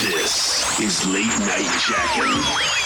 This is Late Night Jackin'.